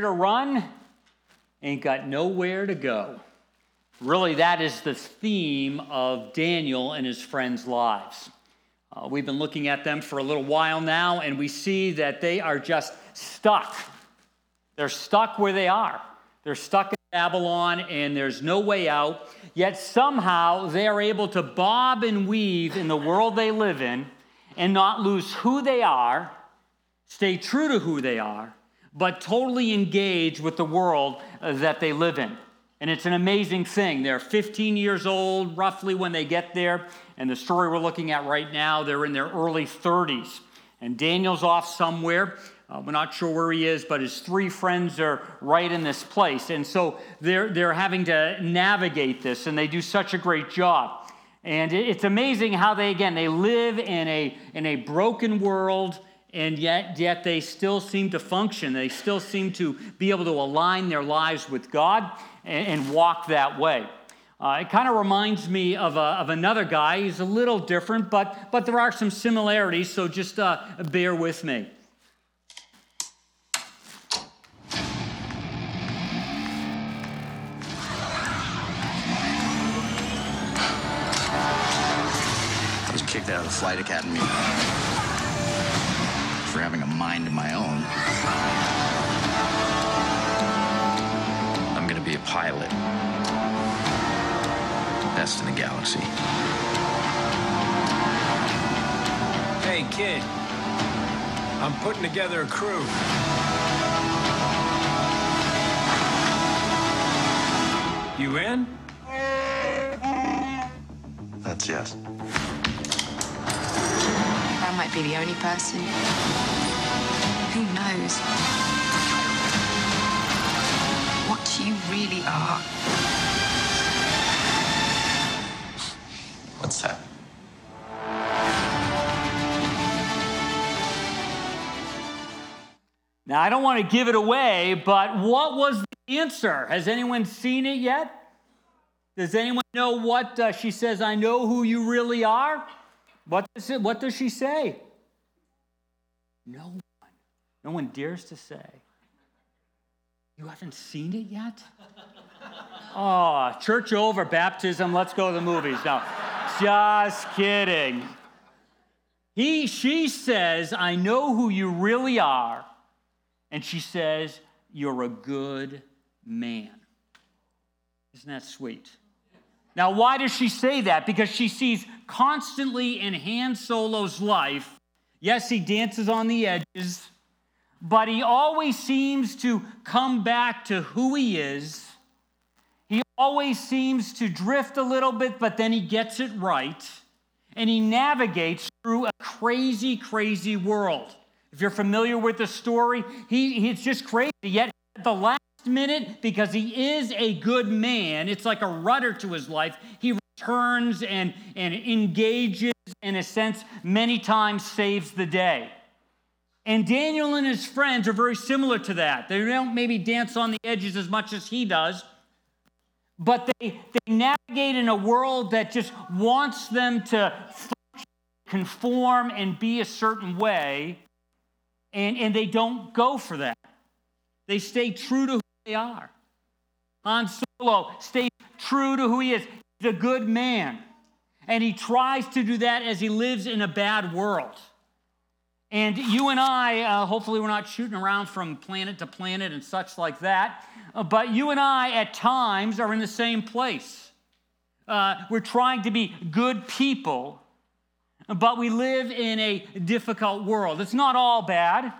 nowhere to run, ain't got nowhere to go. Really, that is the theme of Daniel and his friends' lives. Uh, we've been looking at them for a little while now, and we see that they are just stuck. They're stuck where they are. They're stuck in Babylon, and there's no way out. Yet somehow they are able to bob and weave in the world they live in and not lose who they are, stay true to who they are, but totally engaged with the world uh, that they live in. And it's an amazing thing. They're 15 years old, roughly, when they get there. And the story we're looking at right now, they're in their early 30s. And Daniel's off somewhere. Uh, we're not sure where he is, but his three friends are right in this place. And so they're, they're having to navigate this, and they do such a great job. And it's amazing how they, again, they live in a, in a broken world, and yet, yet they still seem to function. They still seem to be able to align their lives with God and, and walk that way. Uh, it kind of reminds me of, a, of another guy. He's a little different, but, but there are some similarities, so just uh, bear with me. I was kicked out of the flight academy for having a mind of my own. I'm gonna be a pilot. Best in the galaxy. Hey, kid. I'm putting together a crew. You in? That's yes. I might be the only person. Who knows? What you really are. What's that? Now, I don't want to give it away, but what was the answer? Has anyone seen it yet? Does anyone know what uh, she says? I know who you really are. What does, it, what does she say? No one. No one dares to say. You haven't seen it yet? Oh, church over, baptism, let's go to the movies. No, just kidding. He, she says, I know who you really are. And she says, You're a good man. Isn't that sweet? Now, why does she say that? Because she sees constantly in Han Solo's life, yes, he dances on the edges, but he always seems to come back to who he is. He always seems to drift a little bit, but then he gets it right. And he navigates through a crazy, crazy world. If you're familiar with the story, he, he's just crazy. Yet the last minute, because he is a good man, it's like a rudder to his life. He returns and, and engages, in a sense, many times saves the day. And Daniel and his friends are very similar to that. They don't maybe dance on the edges as much as he does, but they, they navigate in a world that just wants them to conform and be a certain way and, and they don't go for that. They stay true to who they are. Han Solo stays true to who he is. He's a good man. And he tries to do that as he lives in a bad world. And you and I, uh, hopefully, we're not shooting around from planet to planet and such like that, uh, but you and I, at times, are in the same place. Uh, we're trying to be good people but we live in a difficult world. It's not all bad,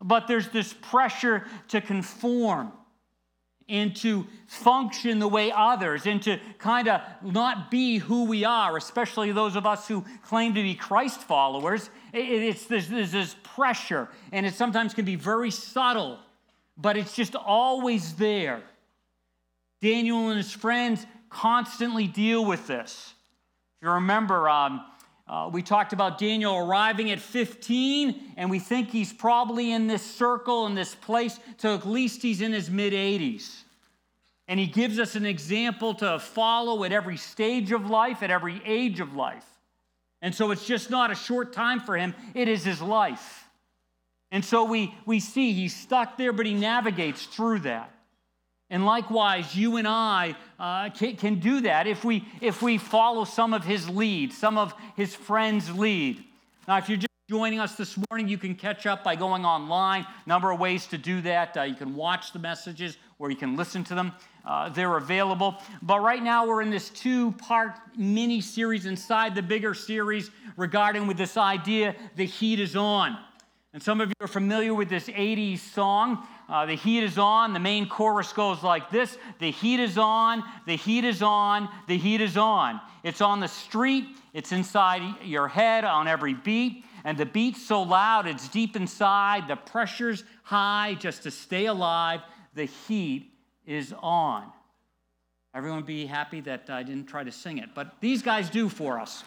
but there's this pressure to conform and to function the way others and to kind of not be who we are, especially those of us who claim to be Christ followers. It's there's, this pressure, and it sometimes can be very subtle, but it's just always there. Daniel and his friends constantly deal with this. If you remember, um, uh, we talked about Daniel arriving at 15, and we think he's probably in this circle, in this place, till at least he's in his mid 80s. And he gives us an example to follow at every stage of life, at every age of life. And so it's just not a short time for him, it is his life. And so we, we see he's stuck there, but he navigates through that. And likewise, you and I uh, can, can do that if we, if we follow some of his lead, some of his friends' lead. Now, if you're just joining us this morning, you can catch up by going online. Number of ways to do that. Uh, you can watch the messages or you can listen to them. Uh, they're available. But right now, we're in this two part mini series inside the bigger series regarding with this idea the heat is on. And some of you are familiar with this 80s song. Uh, the heat is on. The main chorus goes like this The heat is on, the heat is on, the heat is on. It's on the street, it's inside your head on every beat. And the beat's so loud, it's deep inside. The pressure's high just to stay alive. The heat is on. Everyone be happy that I didn't try to sing it, but these guys do for us.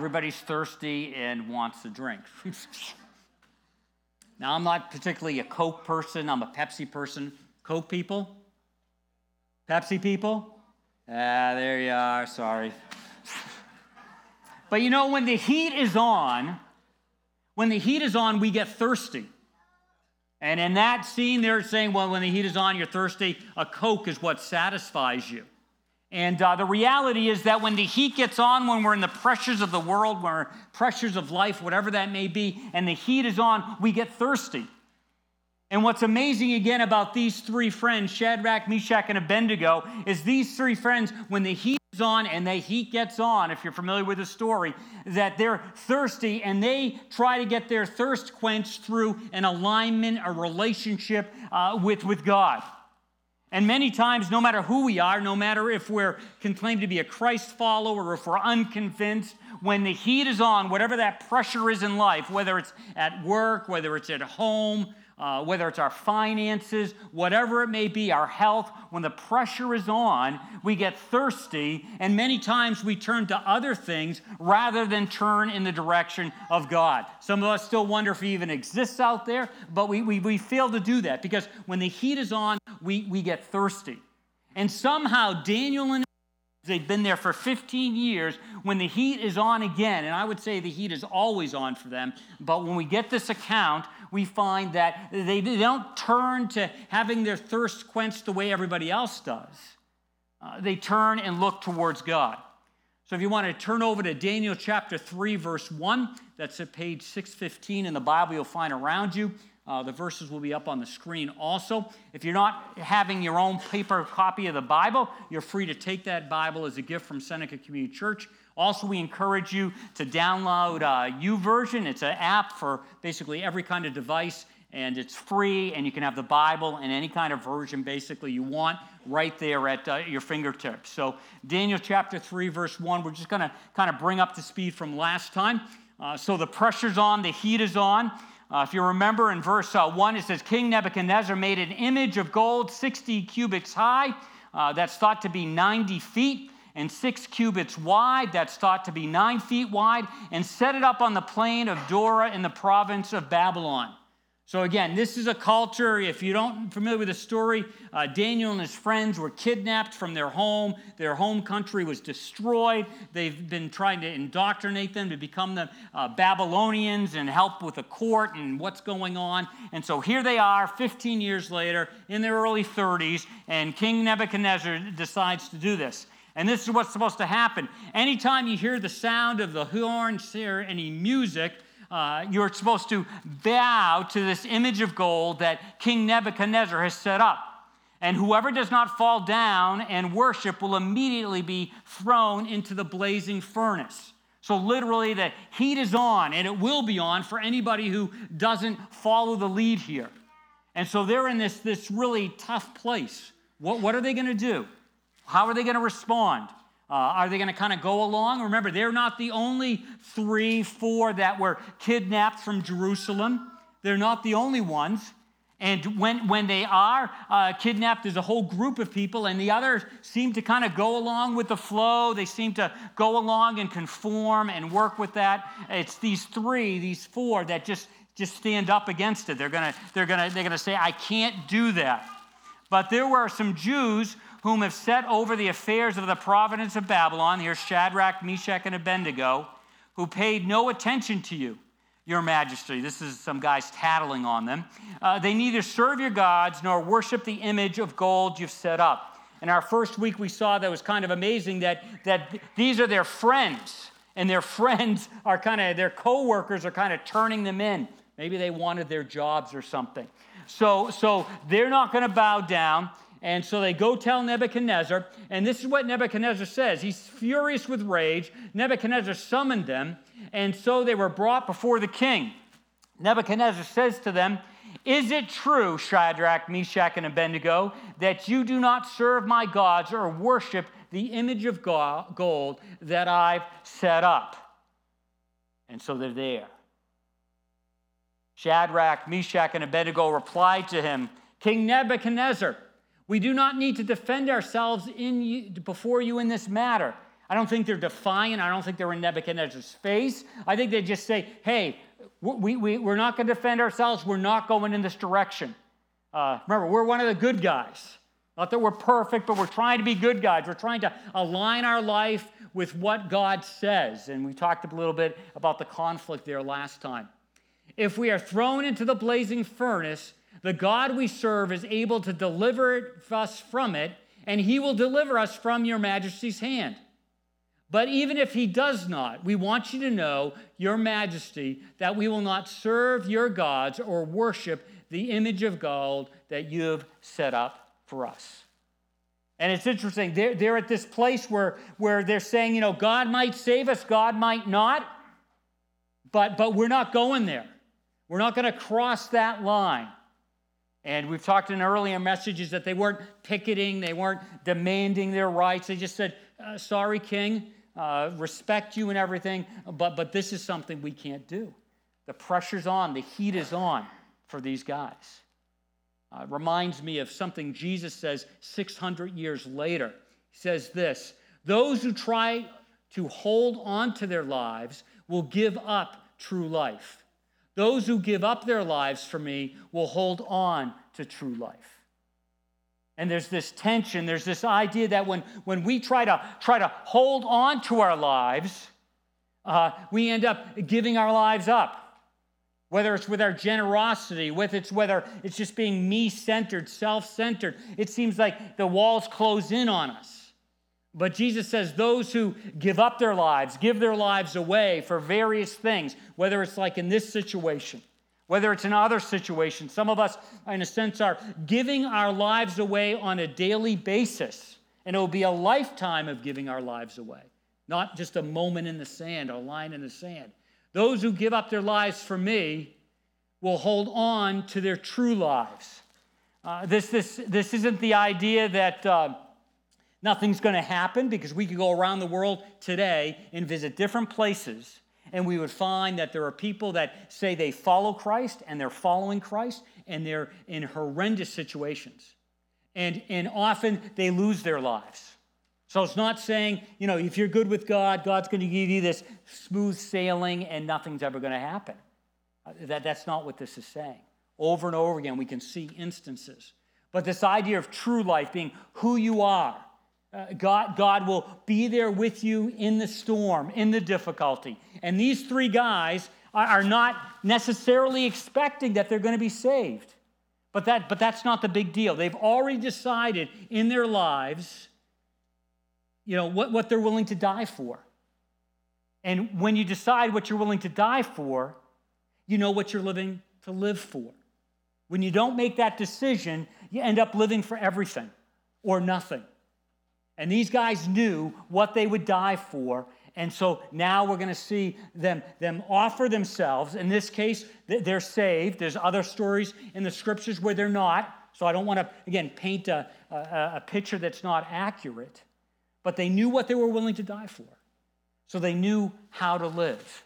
Everybody's thirsty and wants a drink. now I'm not particularly a Coke person, I'm a Pepsi person. Coke people? Pepsi people? Ah, there you are. Sorry. but you know, when the heat is on, when the heat is on, we get thirsty. And in that scene, they're saying, well, when the heat is on, you're thirsty. A Coke is what satisfies you. And uh, the reality is that when the heat gets on, when we're in the pressures of the world, when we're pressures of life, whatever that may be, and the heat is on, we get thirsty. And what's amazing again about these three friends, Shadrach, Meshach, and Abednego, is these three friends, when the heat is on and the heat gets on, if you're familiar with the story, that they're thirsty and they try to get their thirst quenched through an alignment, a relationship uh, with, with God. And many times, no matter who we are, no matter if we're can claim to be a Christ follower or if we're unconvinced, when the heat is on, whatever that pressure is in life, whether it's at work, whether it's at home, uh, whether it's our finances, whatever it may be, our health, when the pressure is on, we get thirsty, and many times we turn to other things rather than turn in the direction of God. Some of us still wonder if He even exists out there, but we, we, we fail to do that because when the heat is on, we, we get thirsty. And somehow Daniel and They've been there for 15 years. When the heat is on again, and I would say the heat is always on for them, but when we get this account, we find that they, don't turn to having their thirst quenched the way everybody else does. Uh, they turn and look towards God. So if you want to turn over to Daniel chapter 3, verse 1, that's at page 615 in the Bible you'll find around you. Uh, the verses will be up on the screen also. If you're not having your own paper copy of the Bible, you're free to take that Bible as a gift from Seneca Community Church. Also, we encourage you to download uh, YouVersion. It's an app for basically every kind of device, and it's free, and you can have the Bible in any kind of version basically you want right there at uh, your fingertips. So, Daniel chapter 3, verse 1, we're just going to kind of bring up to speed from last time. Uh, so, the pressure's on, the heat is on. Uh, if you remember in verse uh, 1, it says, King Nebuchadnezzar made an image of gold 60 cubits high. Uh, that's thought to be 90 feet and six cubits wide. That's thought to be nine feet wide, and set it up on the plain of Dura in the province of Babylon. So again, this is a culture. If you don't familiar with the story, uh, Daniel and his friends were kidnapped from their home. Their home country was destroyed. They've been trying to indoctrinate them to become the uh, Babylonians and help with the court and what's going on. And so here they are, 15 years later, in their early 30s, and King Nebuchadnezzar decides to do this. And this is what's supposed to happen. Anytime you hear the sound of the horns, hear any music, uh, you're supposed to bow to this image of gold that King Nebuchadnezzar has set up. And whoever does not fall down and worship will immediately be thrown into the blazing furnace. So, literally, the heat is on, and it will be on for anybody who doesn't follow the lead here. And so they're in this, this really tough place. What, what are they going to do? How are they going to respond? Uh, are they going to kind of go along? Remember, they're not the only three, four that were kidnapped from Jerusalem. They're not the only ones. And when, when they are uh, kidnapped, there's a whole group of people, and the others seem to kind of go along with the flow. They seem to go along and conform and work with that. It's these three, these four that just, just stand up against it. They're going to they're gonna, they're gonna say, I can't do that. But there were some Jews whom have set over the affairs of the province of Babylon. Here's Shadrach, Meshach, and Abednego, who paid no attention to you your majesty. This is some guys tattling on them. Uh, they neither serve your gods nor worship the image of gold you've set up. In our first week, we saw that was kind of amazing that, that these are their friends, and their friends are kind of, their co workers are kind of turning them in. Maybe they wanted their jobs or something. So, so they're not going to bow down. And so they go tell Nebuchadnezzar, and this is what Nebuchadnezzar says. He's furious with rage. Nebuchadnezzar summoned them, and so they were brought before the king. Nebuchadnezzar says to them, Is it true, Shadrach, Meshach, and Abednego, that you do not serve my gods or worship the image of gold that I've set up? And so they're there. Shadrach, Meshach, and Abednego replied to him, King Nebuchadnezzar, we do not need to defend ourselves in you, before you in this matter. I don't think they're defiant. I don't think they're in Nebuchadnezzar's face. I think they just say, hey, we, we, we're not going to defend ourselves. We're not going in this direction. Uh, remember, we're one of the good guys. Not that we're perfect, but we're trying to be good guys. We're trying to align our life with what God says. And we talked a little bit about the conflict there last time. If we are thrown into the blazing furnace, the God we serve is able to deliver us from it, and he will deliver us from your majesty's hand. But even if he does not, we want you to know, Your Majesty, that we will not serve your gods or worship the image of gold that you've set up for us. And it's interesting, they're, they're at this place where, where they're saying, you know, God might save us, God might not, but, but we're not going there. We're not going to cross that line. And we've talked in earlier messages that they weren't picketing, they weren't demanding their rights. They just said, uh, sorry, King, uh, respect you and everything, but, but this is something we can't do. The pressure's on, the heat is on for these guys. Uh, reminds me of something Jesus says 600 years later. He says this Those who try to hold on to their lives will give up true life. Those who give up their lives for me will hold on to true life. And there's this tension, there's this idea that when, when we try to, try to hold on to our lives, uh, we end up giving our lives up. Whether it's with our generosity, with it's whether it's just being me-centered, self-centered, it seems like the walls close in on us. But Jesus says those who give up their lives, give their lives away for various things, whether it's like in this situation, whether it's in other situations. Some of us, in a sense, are giving our lives away on a daily basis, and it will be a lifetime of giving our lives away, not just a moment in the sand, a line in the sand. Those who give up their lives for me will hold on to their true lives. Uh, this, this, this isn't the idea that uh, nothing's going to happen because we could go around the world today and visit different places and we would find that there are people that say they follow Christ and they're following Christ and they're in horrendous situations. And, and often they lose their lives. So it's not saying, you know, if you're good with God, God's going to give you this smooth sailing and nothing's ever going to happen. Uh, that, that's not what this is saying. Over and over again, we can see instances. But this idea of true life being who you are, uh, God, God will be there with you in the storm, in the difficulty. And these three guys are, are not necessarily expecting that they're going to be saved. But, that, but that's not the big deal. They've already decided in their lives, you know, what, what they're willing to die for. And when you decide what you're willing to die for, you know what you're living to live for. When you don't make that decision, you end up living for everything or nothing. And these guys knew what they would die for. And so now we're going to see them, them offer themselves. In this case, they're saved. There's other stories in the scriptures where they're not. So I don't want to, again, paint a, a, a picture that's not accurate. But they knew what they were willing to die for. So they knew how to live.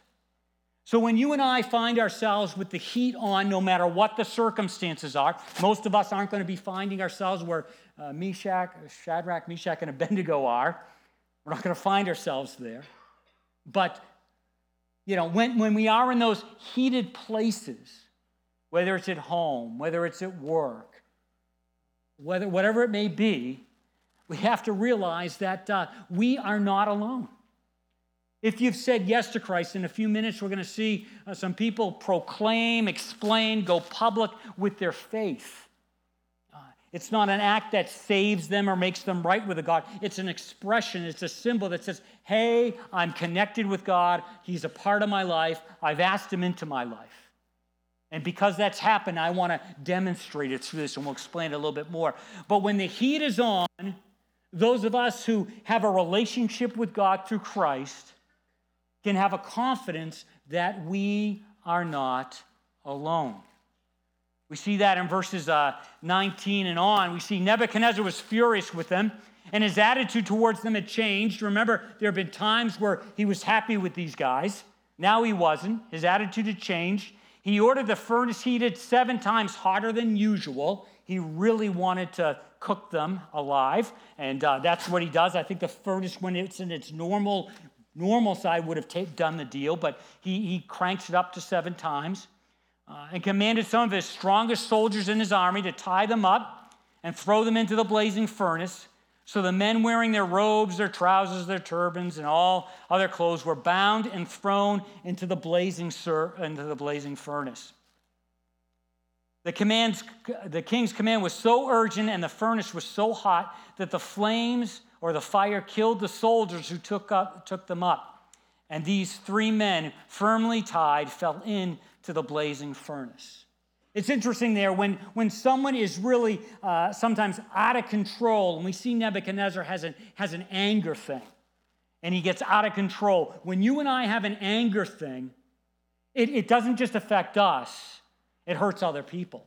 So when you and I find ourselves with the heat on, no matter what the circumstances are, most of us aren't going to be finding ourselves where uh, Meshach, Shadrach, Meshach, and Abednego are. We're not going to find ourselves there. But, you know, when, when we are in those heated places, whether it's at home, whether it's at work, whether, whatever it may be, we have to realize that uh, we are not alone. If you've said yes to Christ, in a few minutes we're going to see uh, some people proclaim, explain, go public with their faith. Uh, it's not an act that saves them or makes them right with God. It's an expression, it's a symbol that says, hey, I'm connected with God. He's a part of my life. I've asked Him into my life. And because that's happened, I want to demonstrate it through this, and we'll explain it a little bit more. But when the heat is on, those of us who have a relationship with God through Christ, can have a confidence that we are not alone. We see that in verses uh, 19 and on. We see Nebuchadnezzar was furious with them, and his attitude towards them had changed. Remember, there have been times where he was happy with these guys. Now he wasn't. His attitude had changed. He ordered the furnace heated seven times hotter than usual. He really wanted to cook them alive, and uh, that's what he does. I think the furnace, when it's in its normal normal side would have done the deal, but he, he cranks it up to seven times uh, and commanded some of his strongest soldiers in his army to tie them up and throw them into the blazing furnace. So the men wearing their robes, their trousers, their turbans, and all other clothes were bound and thrown into the blazing, sur- into the blazing furnace. The, commands, the king's command was so urgent and the furnace was so hot that the flames or the fire killed the soldiers who took, up, took them up. And these three men, firmly tied, fell into the blazing furnace. It's interesting there when, when someone is really uh, sometimes out of control, and we see Nebuchadnezzar has an, has an anger thing, and he gets out of control. When you and I have an anger thing, it, it doesn't just affect us, it hurts other people.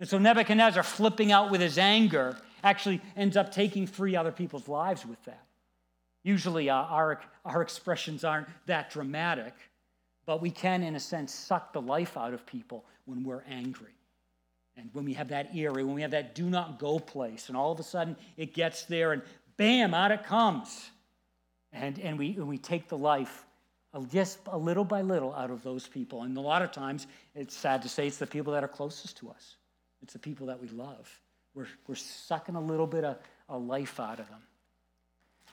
And so Nebuchadnezzar flipping out with his anger actually ends up taking three other people's lives with that. Usually, uh, our, our expressions aren't that dramatic, but we can, in a sense, suck the life out of people when we're angry. And when we have that eerie, when we have that do not go place, and all of a sudden it gets there and bam, out it comes. And, and, we, and we take the life just a little by little out of those people. And a lot of times, it's sad to say, it's the people that are closest to us, it's the people that we love. We're, we're sucking a little bit of, life out of them.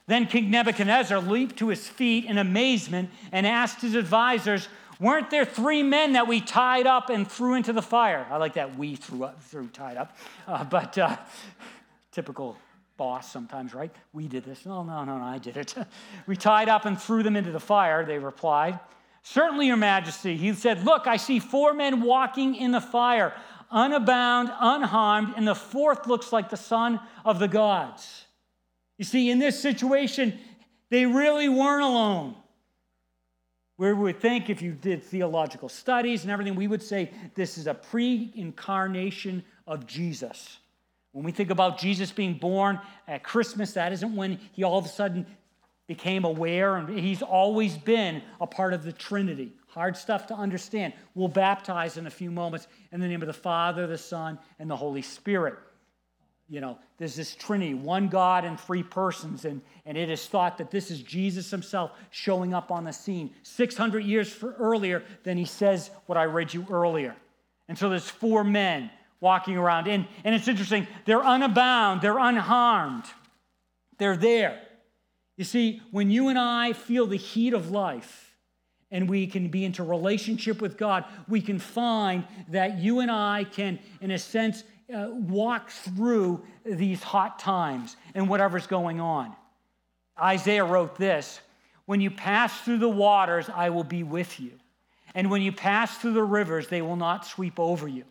Then King Nebuchadnezzar leaped to his feet in amazement and asked his advisors, Weren't there three men that we tied up and threw into the fire? I like that we threw, up, threw tied up, uh, but uh, typical boss sometimes, right? We did this. No, no, no, no, I did it. we tied up and threw them into the fire, they replied. Certainly, Your Majesty. He said, Look, I see four men walking in the fire unabound, unharmed, and the fourth looks like the son of the gods. You see, in this situation, they really weren't alone. We would think if you did theological studies and everything, we would say this is a pre incarnation of Jesus. When we think about Jesus being born at Christmas, that isn't when he all of a sudden became aware, and he's always been a part of the Trinity. Hard stuff to understand. We'll baptize in a few moments in the name of the Father, the Son, and the Holy Spirit. You know, there's this Trinity, one God and three persons, and, and it is thought that this is Jesus himself showing up on the scene 600 years earlier than he says what I read you earlier. And so there's four men walking around. And, and it's interesting, they're unabound, they're unharmed, they're there. You see, when you and I feel the heat of life and we can be into relationship with God, we can find that you and I can, in a sense, uh, walk through these hot times and whatever's going on. Isaiah wrote this When you pass through the waters, I will be with you. And when you pass through the rivers, they will not sweep over you.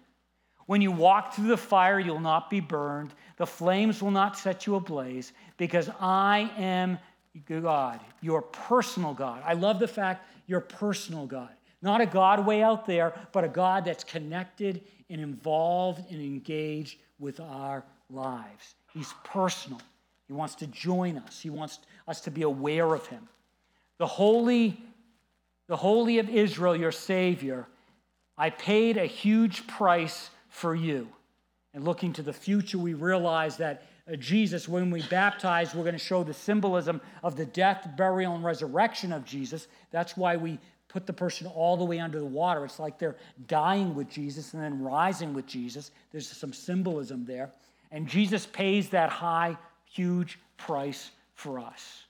When you walk through the fire, you'll not be burned. The flames will not set you ablaze, because I am God, your personal God. I love the fact you're personal God. Not a God way out there, but a God that's connected and involved and engaged with our lives. He's personal. He wants to join us. He wants us to be aware of him. The holy, the holy of Israel, your Savior, I paid a huge price for you. And looking to the future, we realize that Jesus, when we baptize, we're going to show the symbolism of the death, burial, and resurrection of Jesus. That's why we put the person all the way under the water. It's like they're dying with Jesus and then rising with Jesus. There's some symbolism there. And Jesus pays that high, huge price for us.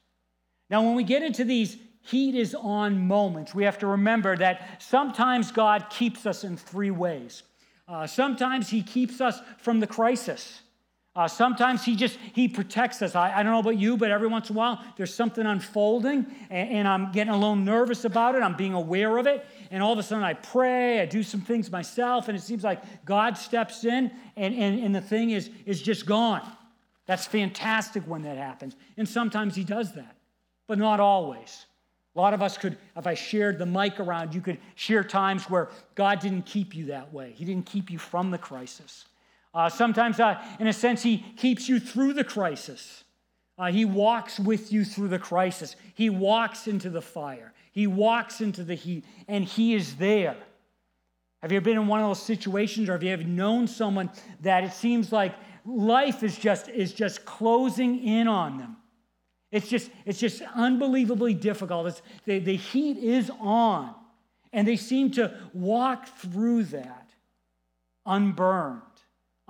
Now, when we get into these heat is on moments, we have to remember that sometimes God keeps us in three ways. Uh, sometimes He keeps us from the crisis. Uh, sometimes he just he protects us. I, I, don't know about you, but every once in a while there's something unfolding, and, and, I'm getting a little nervous about it. I'm being aware of it, and all of a sudden I pray, I do some things myself, and it seems like God steps in, and, and, and the thing is is just gone. That's fantastic when that happens, and sometimes He does that, but not always. A lot of us could, if I shared the mic around, you could share times where God didn't keep you that way. He didn't keep you from the crisis. Uh, sometimes, uh, in a sense, He keeps you through the crisis. Uh, he walks with you through the crisis. He walks into the fire. He walks into the heat, and He is there. Have you ever been in one of those situations, or have you ever known someone that it seems like life is just, is just closing in on them? It's just, it's just unbelievably difficult. It's, the, the heat is on, and they seem to walk through that unburned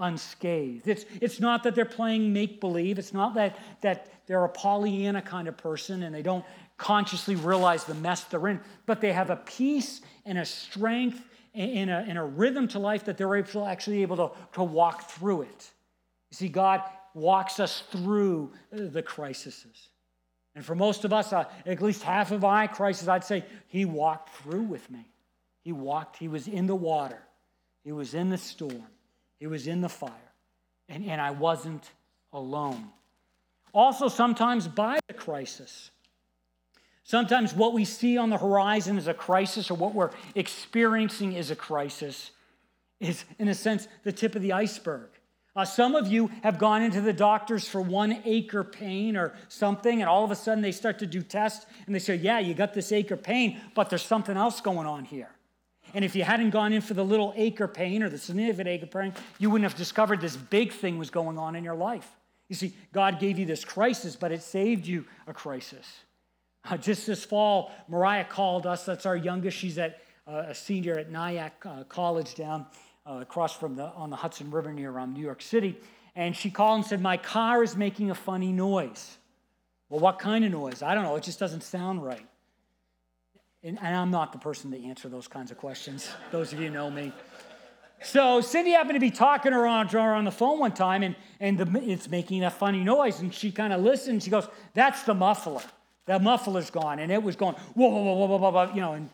unscathed. It's, it's not that they're playing make believe. It's not that, that they're a Pollyanna kind of person and they don't consciously realize the mess they're in, but they have a peace and a strength and a, and a rhythm to life that they're able, actually able to, to walk through it. You see, God walks us through the crises. And for most of us, uh, at least half of my crisis, I'd say He walked through with me. He walked, He was in the water, He was in the storm. It was in the fire, and, and I wasn't alone. Also, sometimes by the crisis. Sometimes what we see on the horizon is a crisis, or what we're experiencing is a crisis, is, in a sense, the tip of the iceberg. Uh, some of you have gone into the doctors for one acre pain or something, and all of a sudden they start to do tests and they say, Yeah, you got this acre pain, but there's something else going on here. And if you hadn't gone in for the little acre pain or the significant acre pain, you wouldn't have discovered this big thing was going on in your life. You see, God gave you this crisis, but it saved you a crisis. Uh, just this fall, Mariah called us. That's our youngest. She's at uh, a senior at Nyack uh, College down uh, across from the on the Hudson River near um, New York City. And she called and said, "My car is making a funny noise." Well, what kind of noise? I don't know. It just doesn't sound right. And, and I'm not the person to answer those kinds of questions. Those of you know me. So Cindy happened to be talking to her on, her on the phone one time, and, and the, it's making a funny noise. And she kind of listened. She goes, "That's the muffler. The muffler's gone." And it was going whoa, whoa, whoa, whoa, whoa, whoa, you know. And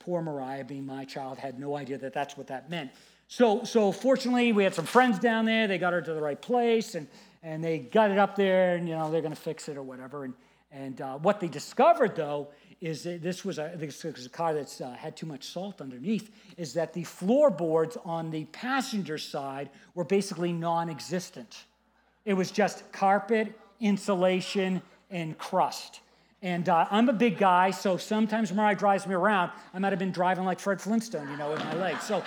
poor Mariah, being my child, had no idea that that's what that meant. So, so fortunately, we had some friends down there. They got her to the right place, and and they got it up there, and you know they're going to fix it or whatever. And and uh, what they discovered though is this was a, this was a car that uh, had too much salt underneath, is that the floorboards on the passenger side were basically non existent. It was just carpet, insulation, and crust. And uh, I'm a big guy, so sometimes I drives me around, I might have been driving like Fred Flintstone, you know, with my legs. So,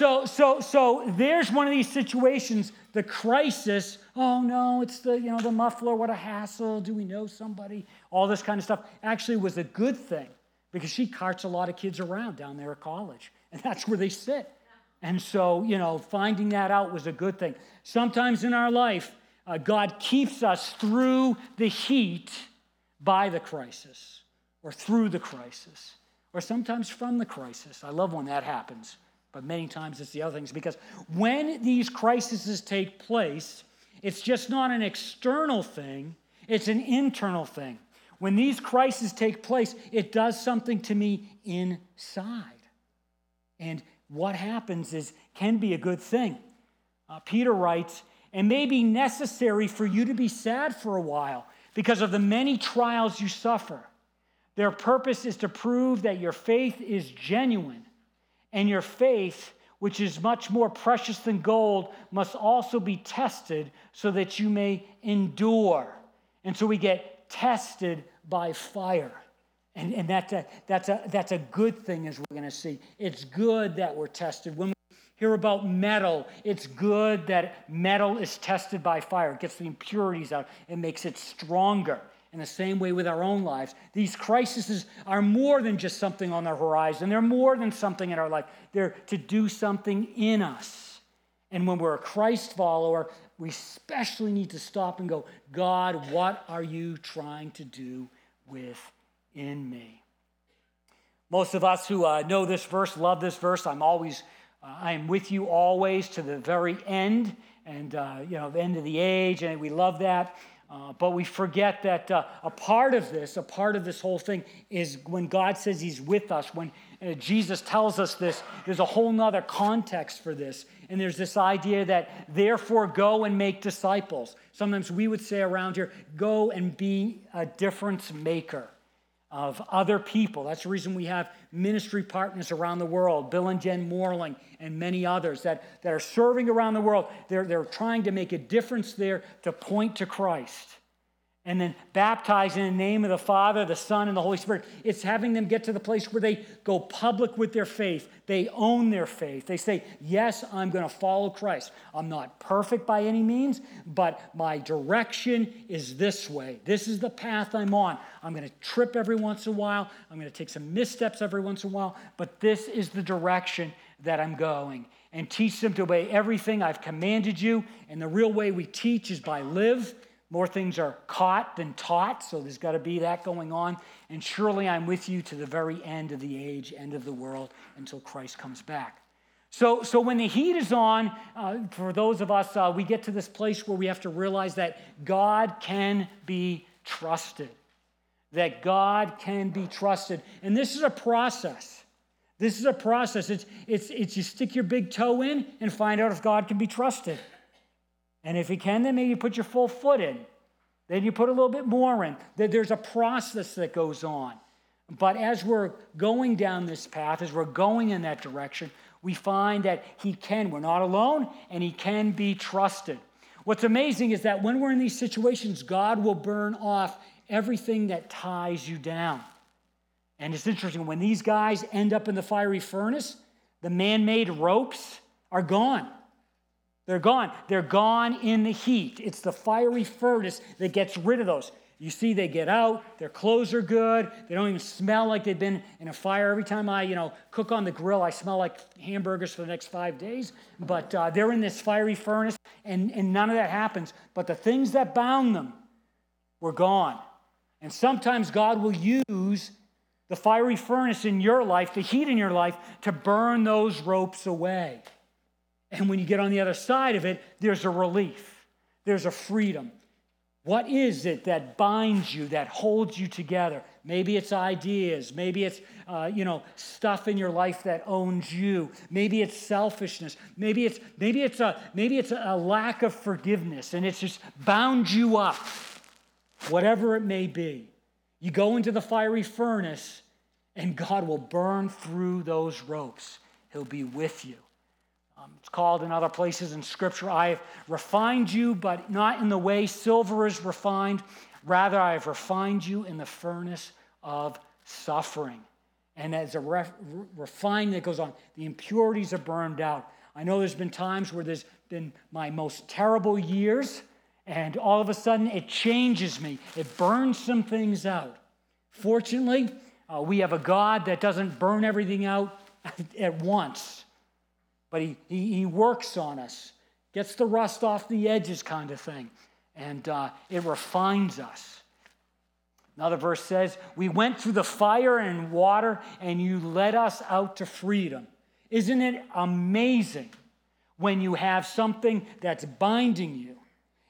so, so, so there's one of these situations, the crisis. Oh no, it's the you know the muffler. What a hassle. Do we know somebody? all this kind of stuff, actually was a good thing because she carts a lot of kids around down there at college, and that's where they sit. And so, you know, finding that out was a good thing. Sometimes in our life, uh, God keeps us through the heat by the crisis or through the crisis or sometimes from the crisis. I love when that happens, but many times it's the other things because when these crises take place, it's just not an external thing, it's an internal thing. When these crises take place, it does something to me inside. And what happens is can be a good thing. Uh, Peter writes, and may be necessary for you to be sad for a while because of the many trials you suffer. Their purpose is to prove that your faith is genuine, and your faith, which is much more precious than gold, must also be tested so that you may endure. And so we get tested by fire. And, and that's, a, that's, a, that's a good thing, as we're going to see. It's good that we're tested. When we hear about metal, it's good that metal is tested by fire. It gets the impurities out, it makes it stronger. In the same way with our own lives, these crises are more than just something on the horizon. They're more than something in our life. They're to do something in us. And when we're a Christ follower, we especially need to stop and go, God, what are you trying to do with in me. Most of us who uh, know this verse love this verse. I'm always, uh, I am with you always to the very end, and uh, you know, the end of the age, and we love that. Uh, but we forget that uh, a part of this, a part of this whole thing, is when God says He's with us. When uh, Jesus tells us this, there's a whole nother context for this. And there's this idea that therefore go and make disciples. Sometimes we would say around here, go and be a difference maker of other people. That's the reason we have ministry partners around the world, Bill and Jen Morling and many others that, that are serving around the world. They're, they're trying to make a difference there to point to Christ and then baptize in the name of the Father, the Son, and the Holy Spirit. It's having them get to the place where they go public with their faith. They own their faith. They say, Yes, I'm going to follow Christ. I'm not perfect by any means, but my direction is this way. This is the path I'm on. I'm going to trip every once in a while. I'm going to take some missteps every once in a while, but this is the direction that I'm going. And teach them to obey everything I've commanded you. And the real way we teach is by live more things are caught than taught, so there's got to be that going on. And surely I'm with you to the very end of the age, end of the world, until Christ comes back. So, so when the heat is on, uh, for those of us, uh, we get to this place where we have to realize that God can be trusted. That God can be trusted. And this is a process. This is a process. It's, it's, it's you stick your big toe in and find out if God can be trusted. And if you can, then maybe you put your full foot in. Then you put a little bit more in. There's a process that goes on. But as we're going down this path, as we're going in that direction, we find that He can. We're not alone, and He can be trusted. What's amazing is that when we're in these situations, God will burn off everything that ties you down. And it's interesting, when these guys end up in the fiery furnace, the man made ropes are gone. They're gone. They're gone in the heat. It's the fiery furnace that gets rid of those. You see, they get out, their clothes are good, they don't even smell like they've been in a fire. Every time I, you know, cook on the grill, I smell like hamburgers for the next five days. But uh, they're in this fiery furnace, and, and none of that happens. But the things that bound them were gone. And sometimes God will use the fiery furnace in your life, the heat in your life, to burn those ropes away. And when you get on the other side of it, there's a relief, there's a freedom. What is it that binds you, that holds you together? Maybe it's ideas. Maybe it's, uh, you know, stuff in your life that owns you. Maybe it's selfishness. Maybe it's, maybe it's, a, maybe it's a lack of forgiveness and it's just bound you up. Whatever it may be. You go into the fiery furnace and God will burn through those ropes. He'll be with you. Um, it's called in other places in Scripture, I have refined you, but not in the way silver is refined. Rather, I have refined you in the furnace of suffering. And as a ref, refining that goes on, the impurities are burned out. I know there's been times where there's been my most terrible years, and all of a sudden it changes me. It burns some things out. Fortunately, uh, we have a God that doesn't burn everything out at once but he, he, he works on us, gets the rust off the edges, kind of thing, and uh, it refines us. Another verse says, We went through the fire and water, and you led us out to freedom. Isn't it amazing when you have something that's binding you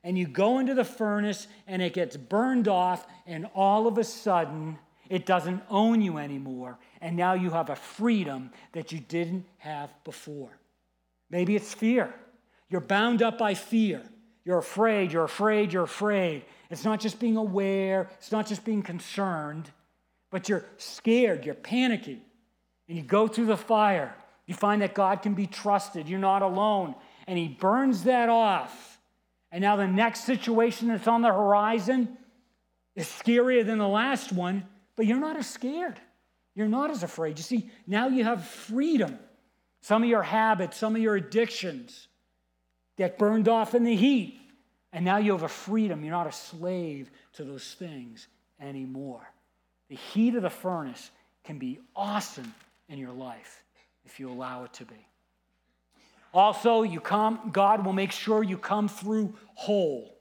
and you go into the furnace and it gets burned off, and all of a sudden It doesn't own you anymore. And now you have a freedom that you didn't have before. Maybe it's fear. You're bound up by fear. You're afraid, you're afraid, you're afraid. It's not just being aware, it's not just being concerned, but you're scared, you're panicky. And you go through the fire. You find that God can be trusted. You're not alone. And He burns that off. And now the next situation that's on the horizon is scarier than the last one, but you're not as scared. You're not as afraid. You see, now you have freedom. Some of your habits, some of your addictions get burned off in the heat. And now you have a freedom. You're not a slave to those things anymore. The heat of the furnace can be awesome in your life if you allow it to be. Also, you come, God will make sure you come through whole.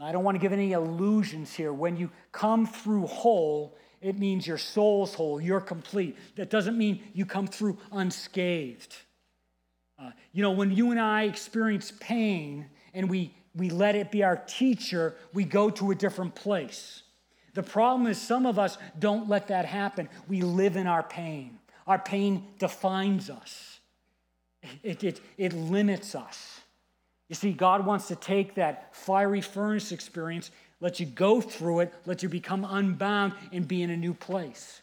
I don't want to give any illusions here. When you come through whole, it means your soul's whole, you're complete. That doesn't mean you come through unscathed. Uh, you know, when you and I experience pain and we, we let it be our teacher, we go to a different place. The problem is, some of us don't let that happen. We live in our pain. Our pain defines us, it, it, it limits us. You see, God wants to take that fiery furnace experience let you go through it, let you become unbound and be in a new place.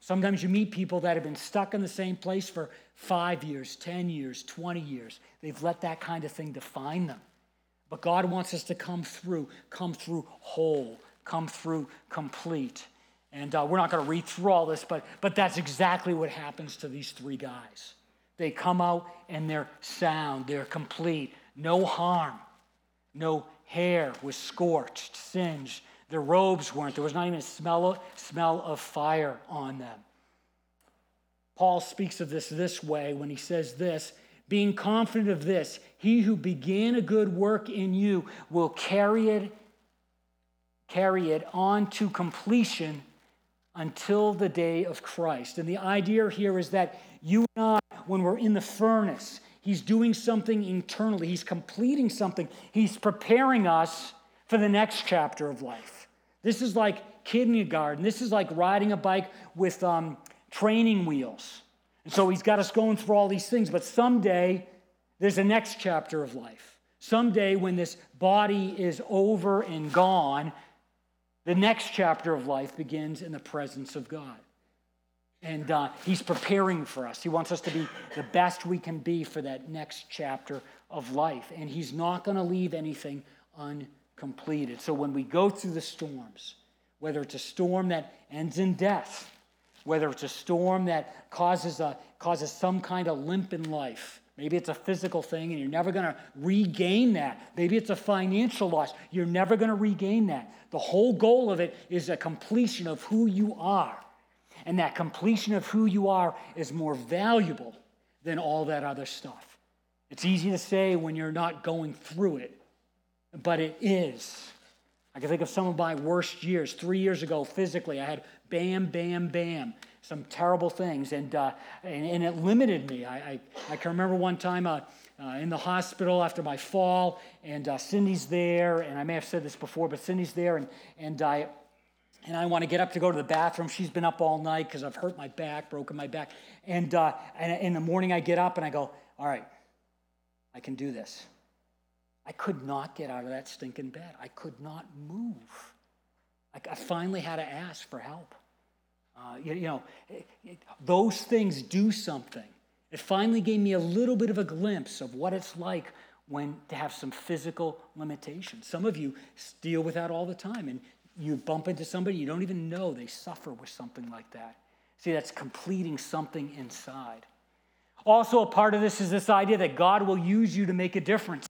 Sometimes you meet people that have been stuck in the same place for five years, 10 years, 20 years. They've let that kind of thing define them. But God wants us to come through, come through whole, come through complete. And uh, we're not going to read through all this, but, but that's exactly what happens to these three guys. They come out and they're sound, they're complete, no harm, no hair was scorched, singed. Their robes weren't. There was not even a smell of, smell of fire on them. Paul speaks of this this way when he says this being confident of this, he who began a good work in you will carry it, carry it on to completion until the day of Christ. And the idea here is that you and I, when we're in the furnace, He's doing something internally, He's completing something, He's preparing us for the next chapter of life. This is like kindergarten, this is like riding a bike with um, training wheels. And so He's got us going through all these things, but someday there's a next chapter of life. Someday, when this body is over and gone, the next chapter of life begins in the presence of God. And uh, he's preparing for us. He wants us to be the best we can be for that next chapter of life. And he's not going to leave anything uncompleted. So when we go through the storms, whether it's a storm that ends in death, whether it's a storm that causes, a, causes some kind of limp in life, Maybe it's a physical thing and you're never going to regain that. Maybe it's a financial loss. You're never going to regain that. The whole goal of it is a completion of who you are. And that completion of who you are is more valuable than all that other stuff. It's easy to say when you're not going through it, but it is. I can think of some of my worst years. Three years ago, physically, I had bam, bam, bam, some terrible things, and, uh, and, and, it limited me. I, I, I, can remember one time uh, uh, in the hospital after my fall, and uh, Cindy's there, and I may have said this before, but Cindy's there, and, and I, and I want to get up to go to the bathroom. She's been up all night because I've hurt my back, broken my back. And, uh, and in the morning, I get up and I go, All right, I can do this. I could not get out of that stinking bed. I could not move. I, I finally had to ask for help. Uh, you, you, know, it, it, those things do something. It finally gave me a little bit of a glimpse of what it's like when to have some physical limitations. Some of you deal with that all the time, and you bump into somebody you don't even know they suffer with something like that. See, that's completing something inside. Also, a part of this is this idea that God will use you to make a difference.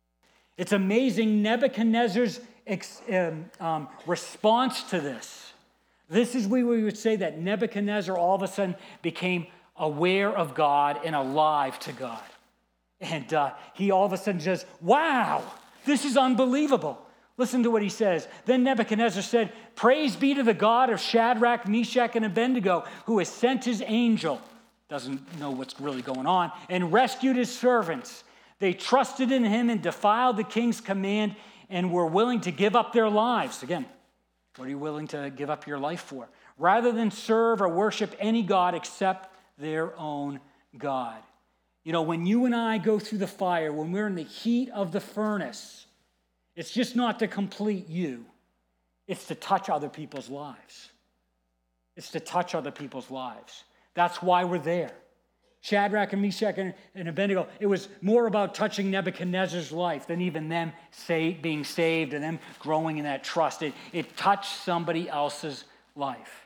It's amazing Nebuchadnezzar's um, um, response to this. This is where we would say that Nebuchadnezzar all of a sudden became aware of God and alive to God. And uh, he all of a sudden says, Wow, this is unbelievable. Listen to what he says. Then Nebuchadnezzar said, Praise be to the God of Shadrach, Meshach, and Abednego, who has sent his angel, doesn't know what's really going on, and rescued his servants. They trusted in him and defied the king's command and were willing to give up their lives. Again, What are you willing to give up your life for? Rather than serve or worship any God except their own God. You know, when you and I go through the fire, when we're in the heat of the furnace, it's just not to complete you, it's to touch other people's lives. It's to touch other people's lives. That's why we're there. Shadrach and Meshach and, Abednego, it was more about touching Nebuchadnezzar's life than even them say, being saved and them growing in that trust. It, it touched somebody else's life.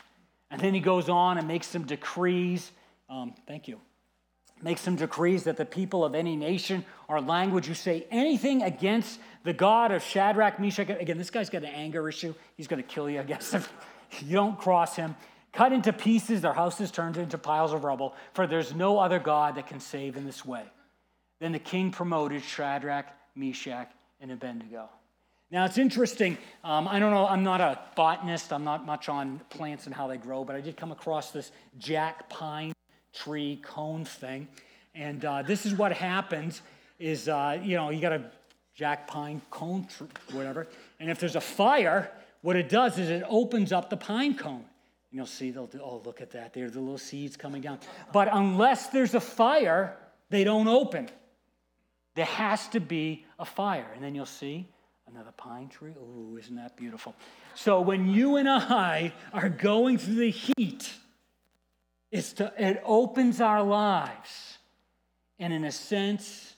And then he goes on and makes some decrees. Um, thank you. Makes some decrees that the people of any nation or language who say anything against the God of Shadrach, Meshach, again, this guy's got an anger issue. He's going to kill you, I guess, if you don't cross him. Cut into pieces, their houses turned into piles of rubble, for there's no other God that can save in this way. Then the king promoted Shadrach, Meshach, and Abednego. Now it's interesting. Um, I don't know, I'm not a botanist, I'm not much on plants and how they grow, but I did come across this jack pine tree cone thing. And uh, this is what happens is, uh, you know, you got a jack pine cone, tree, whatever. And if there's a fire, what it does is it opens up the pine cone. And you'll see they'll do, oh, look at that. There's the little seeds coming down. But unless there's a fire, they don't open. There has to be a fire. And then you'll see another pine tree. Oh, isn't that beautiful? So when you and I are going through the heat, it's to, it opens our lives. And in a sense,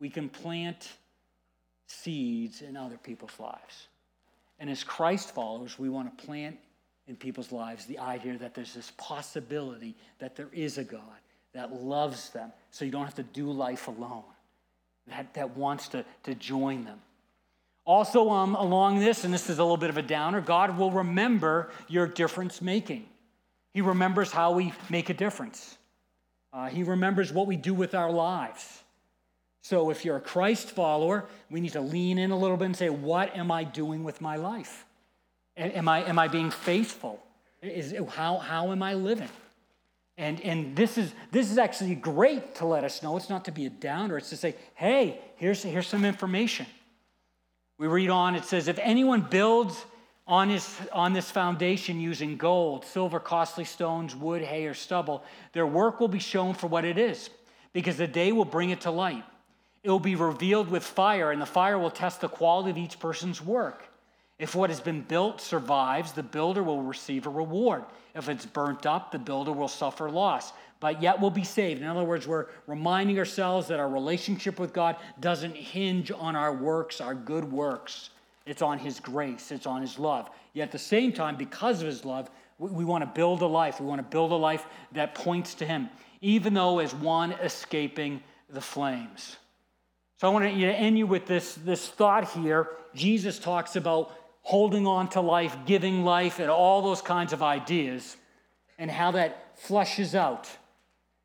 we can plant seeds in other people's lives. And as Christ followers, we want to plant in people's lives the idea that there's this possibility that there is a God that loves them so you don't have to do life alone, that, that wants to, to join them. Also, um, along this, and this is a little bit of a downer, God will remember your difference making. He remembers how we make a difference, uh, He remembers what we do with our lives. So, if you're a Christ follower, we need to lean in a little bit and say, What am I doing with my life? Am I, am I being faithful? Is, how, how am I living? And, and this, is, this is actually great to let us know. It's not to be a downer, it's to say, hey, here's, here's some information. We read on, it says, if anyone builds on, his, on this foundation using gold, silver, costly stones, wood, hay, or stubble, their work will be shown for what it is, because the day will bring it to light. It will be revealed with fire, and the fire will test the quality of each person's work. If what has been built survives, the builder will receive a reward. If it's burnt up, the builder will suffer loss, but yet will be saved. In other words, we're reminding ourselves that our relationship with God doesn't hinge on our works, our good works. It's on His grace, it's on His love. Yet at the same time, because of His love, we, we want to build a life. We want to build a life that points to Him, even though as one escaping the flames. So I want to end you with this, this thought here. Jesus talks about holding on to life, giving life, and all those kinds of ideas, and how that flushes out.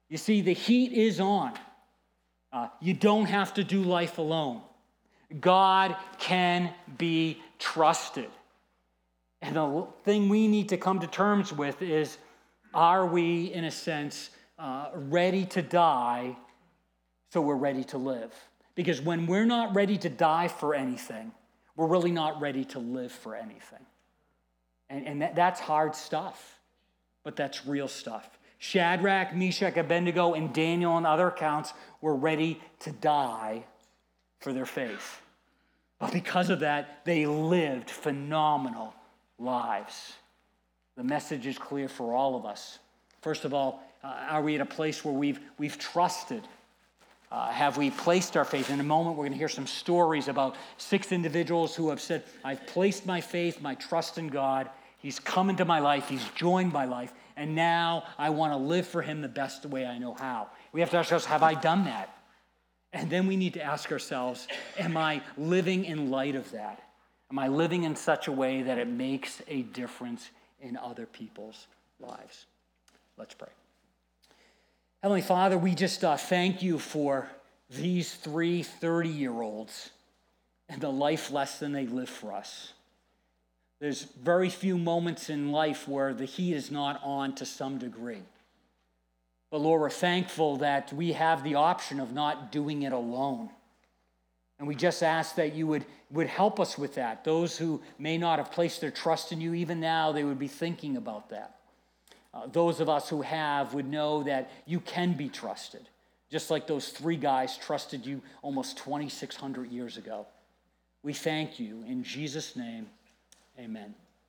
You see, the heat is on. Uh, you don't have to do life alone. God can be trusted. And the thing we need to come to terms with is are we, in a sense, uh, ready to die so we're ready to live? Because when we're not ready to die for anything, we're really not ready to live for anything. And, and that, that's hard stuff, but that's real stuff. Shadrach, Meshach, Abednego, and Daniel and other accounts were ready to die for their faith. But because of that, they lived phenomenal lives. The message is clear for all of us. First of all, uh, are we at a place where we've, we've trusted uh, have we placed our faith? In a moment, we're going to hear some stories about six individuals who have said, I've placed my faith, my trust in God. He's come into my life, He's joined my life, and now I want to live for Him the best way I know how. We have to ask ourselves, Have I done that? And then we need to ask ourselves, Am I living in light of that? Am I living in such a way that it makes a difference in other people's lives? Let's pray. Heavenly Father, we just uh, thank you for these three 30 year olds and the life lesson they live for us. There's very few moments in life where the heat is not on to some degree. But Lord, we're thankful that we have the option of not doing it alone. And we just ask that you would, would help us with that. Those who may not have placed their trust in you, even now, they would be thinking about that. Uh, those of us who have would know that you can be trusted, just like those three guys trusted you almost 2,600 years ago. We thank you. In Jesus' name, amen.